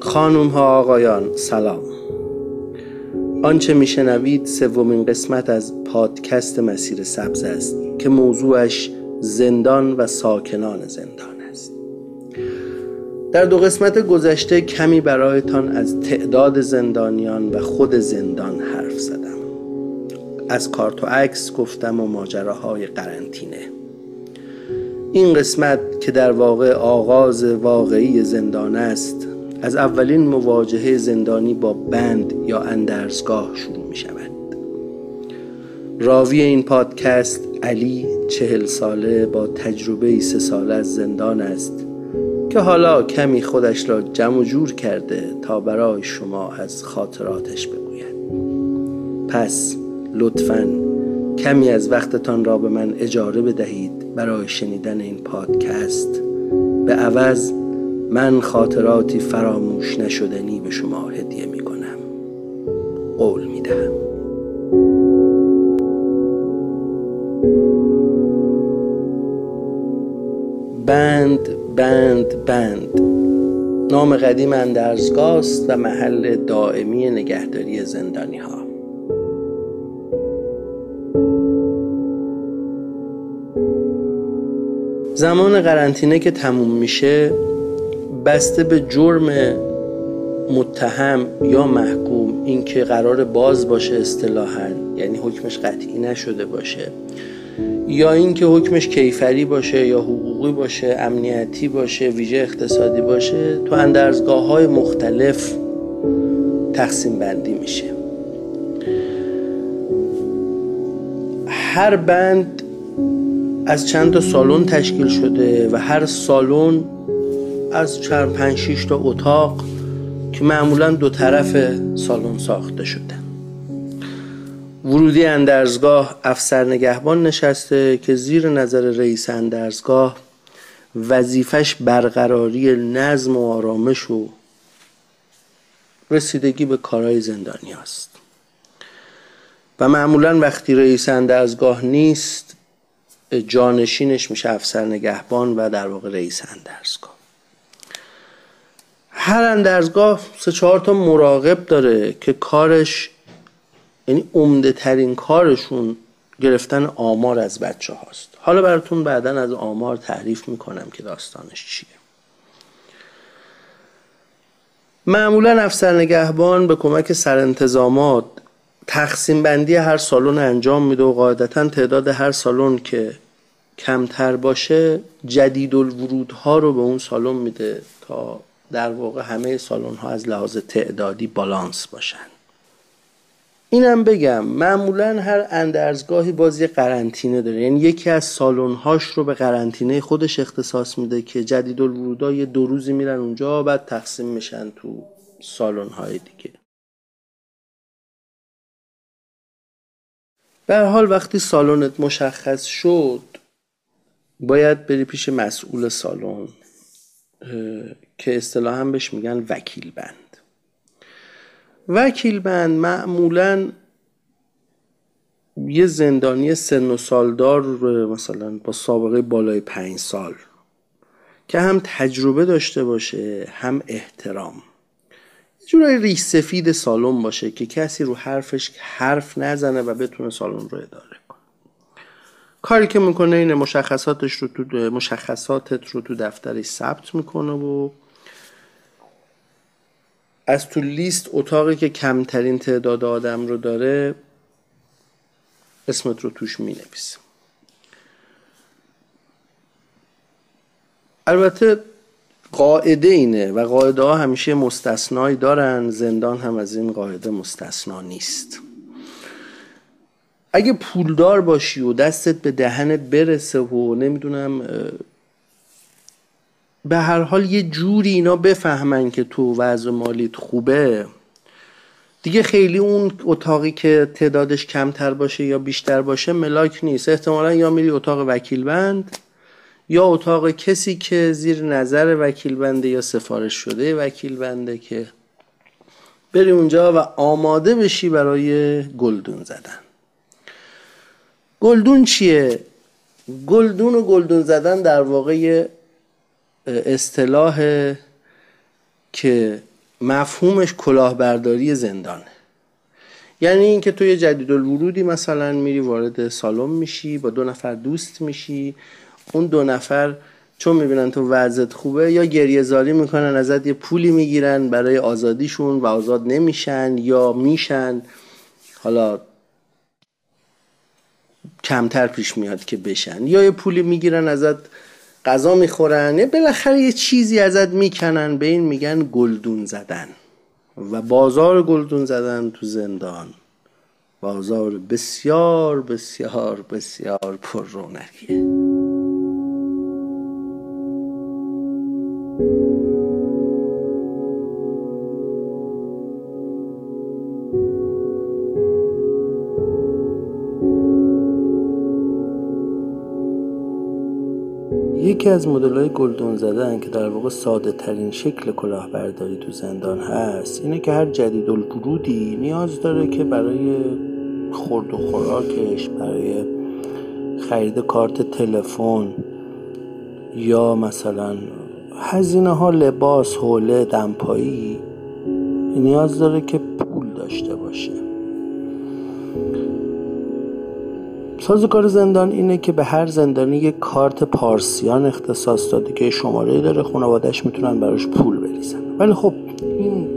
خانوم ها آقایان سلام. آنچه میشنوید سومین قسمت از پادکست مسیر سبز است که موضوعش زندان و ساکنان زندان است. در دو قسمت گذشته کمی برایتان از تعداد زندانیان و خود زندان حرف زدم. از کارت و عکس گفتم و ماجراهای قرنطینه. این قسمت که در واقع آغاز واقعی زندان است از اولین مواجهه زندانی با بند یا اندرزگاه شروع می شود. راوی این پادکست علی چهل ساله با تجربه سه ساله از زندان است که حالا کمی خودش را جمع جور کرده تا برای شما از خاطراتش بگوید. پس لطفا کمی از وقتتان را به من اجاره بدهید برای شنیدن این پادکست. به عوض من خاطراتی فراموش نشدنی به شما هدیه می کنم. قول می دهم. بند بند بند. نام قدیم اندرزگاه و محل دائمی نگهداری زندانی ها زمان قرنطینه که تموم میشه بسته به جرم متهم یا محکوم اینکه قرار باز باشه اصطلاحا یعنی حکمش قطعی نشده باشه یا اینکه حکمش کیفری باشه یا حقوقی باشه امنیتی باشه ویژه اقتصادی باشه تو اندرزگاه های مختلف تقسیم بندی میشه. هر بند از چند تا سالن تشکیل شده و هر سالن از چند پنج شیش تا اتاق که معمولا دو طرف سالن ساخته شده. ورودی اندرزگاه افسر نگهبان نشسته که زیر نظر رئیس اندرزگاه وظیفش برقراری نظم و آرامش و رسیدگی به کارهای زندانی است. و معمولا وقتی رئیس اندرزگاه نیست جانشینش میشه افسر نگهبان و در واقع رئیس اندرزگاه. هر اندرزگاه سه چهار تا مراقب داره که کارش یعنی عمده ترین کارشون گرفتن آمار از بچه هاست. حالا براتون بعدا از آمار تعریف می‌کنم که داستانش چیه. معمولا افسر نگهبان به کمک سرانتظامات تقسیم بندی هر سالن انجام میده و قاعدتا تعداد هر سالن که کمتر باشه جدید الورودها رو به اون سالن میده تا در واقع همه سالن ها از لحاظ تعدادی بالانس باشن. اینم بگم معمولا هر اندرزگاهی باز یه قرنطینه داره. یعنی یکی از سالن رو به قرنطینه خودش اختصاص میده که جدید الورودا یه دو روزی میرن اونجا بعد تقسیم میشن تو سالن های دیگه. به حال وقتی سالنت مشخص شد باید بری پیش مسئول سالن که اصطلاحا بهش میگن وکیل بند وکیل بند معمولا یه زندانی سن و سالدار مثلا با سابقه بالای پنج سال که هم تجربه داشته باشه هم احترام. جورای ریش سفید سالن باشه که کسی رو حرفش حرف نزنه و بتونه سالن رو اداره کاری که می‌کنه اینه مشخصاتش رو تو مشخصاتت رو تو دفترش ثبت می‌کنه و از تو لیست اتاقی که کمترین تعداد آدم رو داره اسمت رو توش می نویسه البته قاعده اینه و قاعده ها همیشه مستثنایی دارن زندان هم از این قاعده مستثنا نیست. اگه پولدار باشی و دستت به دهنت برسه و نمی‌دونم به هر حال یه جوری اینا بفهمن که تو وضع مالیت خوبه دیگه خیلی اون اتاقی که تعدادش کمتر باشه یا بیشتر باشه ملاک نیست. احتمالا یا میری اتاق وکیل بند یا اتاق کسی که زیر نظر وکیل بنده یا سفارش شده وکیل بنده که بری اونجا و آماده بشی برای گلدون زدن. گلدون چیه؟ گلدون و گلدون زدن در واقع اصطلاح که مفهومش کلاهبرداری زندانه. یعنی اینکه تو یه جدید الورودی مثلا میری وارد سالن میشی با دو نفر دوست میشی اون دو نفر چون می‌بینن تو وضعت خوبه یا گریه زاری می‌کنن ازت یه پولی می‌گیرن برای آزادیشون و آزاد نمیشن یا میشن. حالا کمتر پیش میاد که بشن. یا یه پولی می‌گیرن ازت غذا می‌خورن. یا بالاخره یه چیزی ازت می‌کنن. به این میگن گلدون زدن. و بازار گلدون زدن تو زندان. بازار بسیار بسیار بسیار پر رونقیه. یکی از مدل های گلدون زدن که در واقع ساده ترین شکل کلاهبرداری تو زندان هست اینه که هر جدید الورودی نیاز داره که برای خورد و خوراکش برای خرید کارت تلفن یا مثلا هزینه ها لباس حوله دمپایی نیاز داره که پول داشته باشه. کار زندان اینه که به هر زندانی یک کارت پارسیان اختصاص داده که شماره داره خانوادهش می‌تونن براش پول بریزن. ولی خب این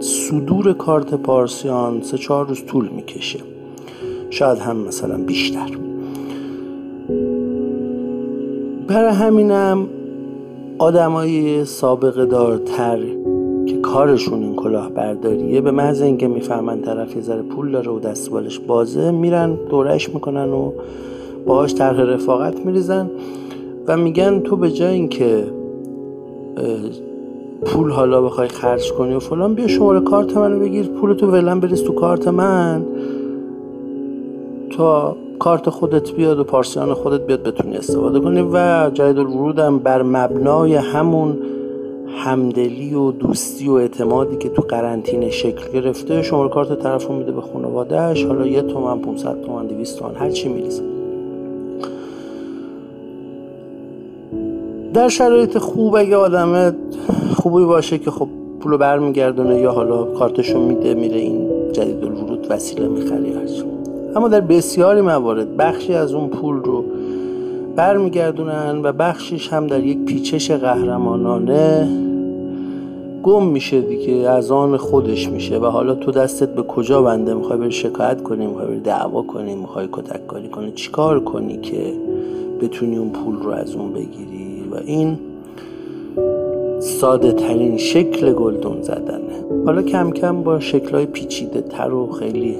صدور کارت پارسیان سه چهار روز طول می‌کشه. شاید هم مثلا بیشتر. برای همینم آدمای سابقه دارتر که کارشون این کلاهبرداریه به محض اینکه می‌فهمن طرف یه ذره پول داره و دستبالش بازه میرن دورش می‌کنن و باهاش طرح رفاقت میریزن و میگن تو به جای اینکه پول حالا بخوای خرج کنی و فلان بیا شماره کارت منو بگیر پول تو ولن بریز تو کارت من. تا کارت خودت بیاد و پارسیان خودت بیاد بتونی استفاده کنی. و جدید الورودم بر مبنای همون همدلی و دوستی و اعتمادی که تو قرنطینه شکل گرفته شماره کارت طرف میده به خانوادهش حالا یه تومن 500 تومن 200 تومن هر چی میریزه. در شرایط خوب اگه آدم خوبی باشه که خب پولو برمیگردونه یا حالا کارتشو میده میره این جدید الورود وسیله می‌خری اما در بسیاری موارد بخشی از اون پول رو برمیگردونن و بخشیش هم در یک پیچش قهرمانانه گم میشه دیگه از آن خودش میشه. و حالا تو دستت به کجا بنده؟ می‌خوای بری شکایت کنی؟ می‌خوای بری دعوا کنی؟ می‌خوای کتک کاری کنی؟ چیکار کنی که بتونی اون پول رو از اون بگیری؟ و این ساده ترین شکل گلدون زدنه. حالا کم کم با شکلهای پیچیده تر و خیلی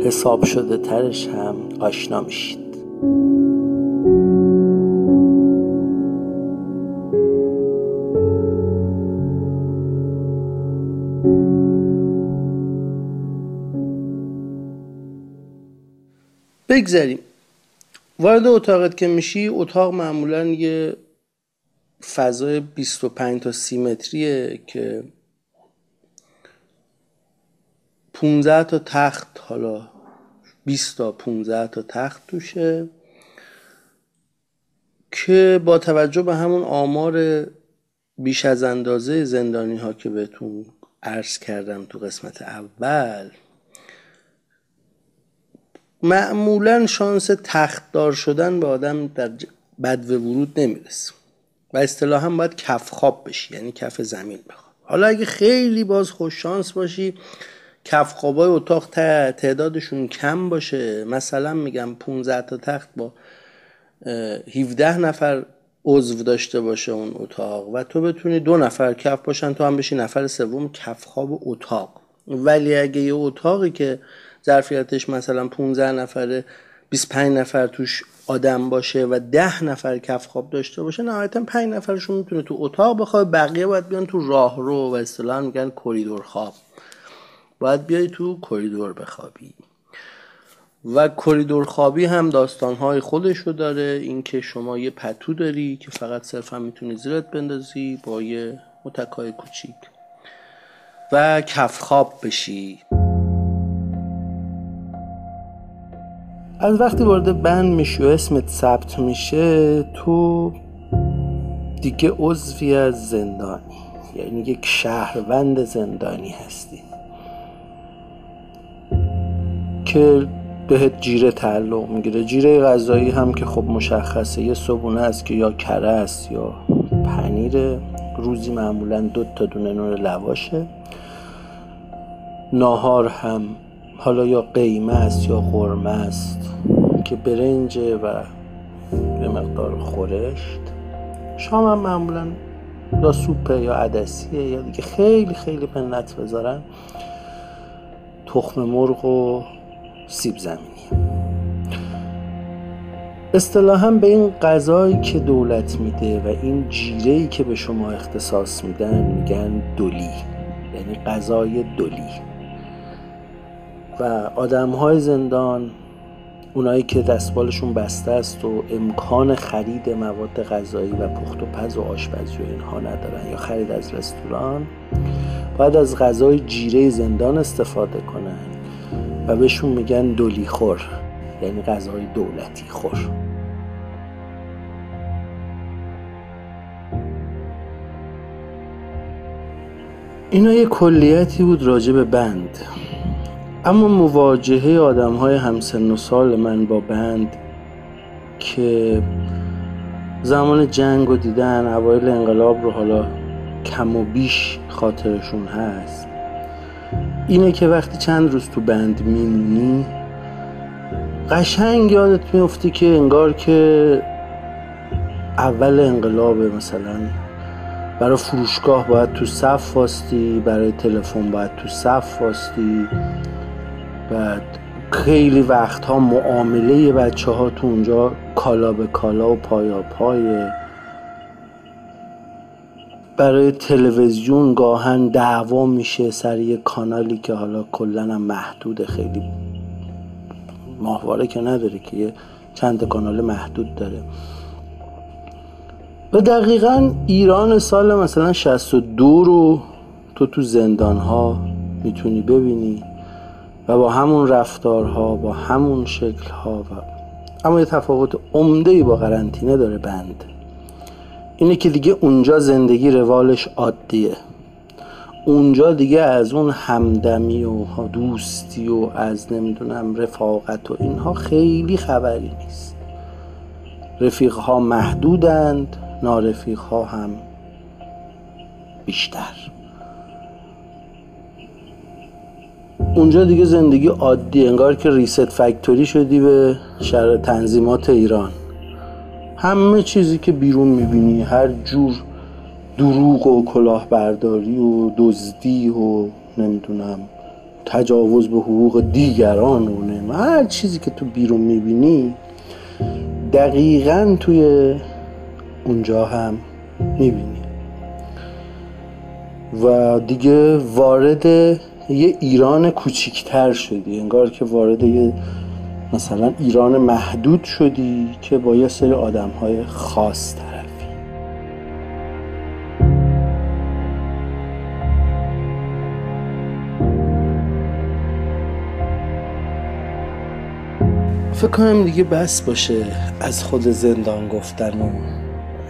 حساب شده ترش هم آشنا میشید. بگذریم. وارد اتاقت که میشی اتاق معمولا یه فضای 25 تا 30 متریه که 15 تا تخت حالا 20 تا 15 تا تخت توشه که با توجه به همون آمار بیش از اندازه زندانی ها که بهتون عرض کردم تو قسمت اول معمولا شانس تختدار شدن به آدم در بد ورود نمی‌رسه. و اصطلاحا باید کف خواب بشی یعنی کف زمین بخواب. حالا اگه خیلی باز خوش شانس باشی کف خوابای اتاق تعدادشون کم باشه. مثلا میگم 15 تا تخت با 17 نفر عضو داشته باشه اون اتاق و تو بتونی دو نفر کف باشن تو هم بشی نفر سوم کف خواب اتاق. ولی اگه یه اتاقی که ظرفیتش مثلا 15 نفره 25 نفر توش آدم باشه و 10 نفر کف خواب داشته باشه نهایتا 5 نفرشون می‌تونه تو اتاق بخوابه بقیه باید بیان تو راهرو و اصطلاحا میگن کریدور خواب. باید بیای تو کریدور بخوابی. و کریدور خوابی هم داستانهای خودشو داره اینکه شما یه پتو داری که فقط صرفا می‌تونی زیرت بندازی با یه متکای کوچیک و کف خواب بشی. از وقتی وارد بند میشی و اسمت ثبت میشه تو دیگه عضوی از زندانی یعنی یک شهروند زندانی هستی که بهت جیره تعلق می‌گیره. جیره غذایی هم که خب مشخصه یه صبونه است که یا کره است یا پنیر روزی معمولا دو تا دونه نور لواشه. ناهار هم حالا یا قیمه است یا خرمه است که برنجه و یه مقدار خورشت. شام هم معمولا یا سوپه یا عدسیه یا دیگه خیلی خیلی منت بذارن. تخم مرغ و سیب زمینی. اصطلاحا به این غذایی که دولت میده و این جیره که به شما اختصاص میدن میگن دلی یعنی غذای دلی و آدم های زندان اونایی که دستبالشون بسته است و امکان خرید مواد غذایی و پخت و پز و آشپزی و اینها ندارن یا خرید از رستوران باید از غذای جیره زندان استفاده کنن و بهشون میگن دولی خور یعنی غذای دولتی خور. اینا یه کلیتی بود راجع به بند. اما مواجهه آدم های همسن و سال من با بند که زمان جنگ رو دیدن اوایل انقلاب رو حالا کم و بیش خاطرشون هست اینه که وقتی چند روز تو بند میمونی قشنگ یادت میفته که انگار که اول انقلاب مثلا برای فروشگاه باید تو صف واستی برای تلفن باید تو صف واستی. بعد خیلی وقتها معامله بچه ها تو اونجا کالا به کالا و پایا پای. برای تلویزیون گاهن دعوا میشه سر یه کانالی که حالا کلا محدود خیلی. ماهواره که نداره که یه چند کانال محدود داره. و دقیقا ایران سال مثلا 62 رو تو تو زندان ها می‌تونی ببینی. و با همون رفتارها با همون شکلها و اما یه تفاوت عمده با قرنطینه داره بند. اینه که دیگه اونجا زندگی روالش عادیه. اونجا دیگه از اون همدمی و دوستی و از نمی‌دونم رفاقت و اینها خیلی خبری نیست. رفیقها محدودند نارفیقها هم بیشتر. اونجا دیگه زندگی عادی انگار که ریست فکتوری شدی به شر تنظیمات ایران همه چیزی که بیرون می‌بینی هر جور دروغ و کلاهبرداری و دزدی و نمی‌دونم تجاوز به حقوق دیگران و. هر چیزی که تو بیرون می‌بینی دقیقا توی اونجا هم می‌بینی و دیگه وارد یه ایران کوچیکتر شدی انگار که وارد یه مثلا ایران محدود شدی که با یه سری آدم های خاص طرفی. فکر کنم دیگه بس باشه از خود زندان گفتن و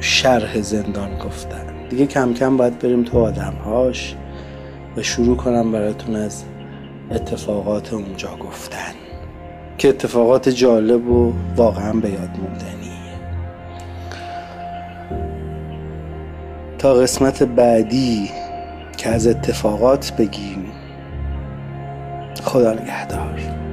شرح زندان گفتن. دیگه کم کم باید بریم تو آدمهاش. و شروع کنم براتون از اتفاقات اونجا گفتن که اتفاقات جالب و واقعا به یاد موندنی تا قسمت بعدی که از اتفاقات بگیم خدا نگهدار.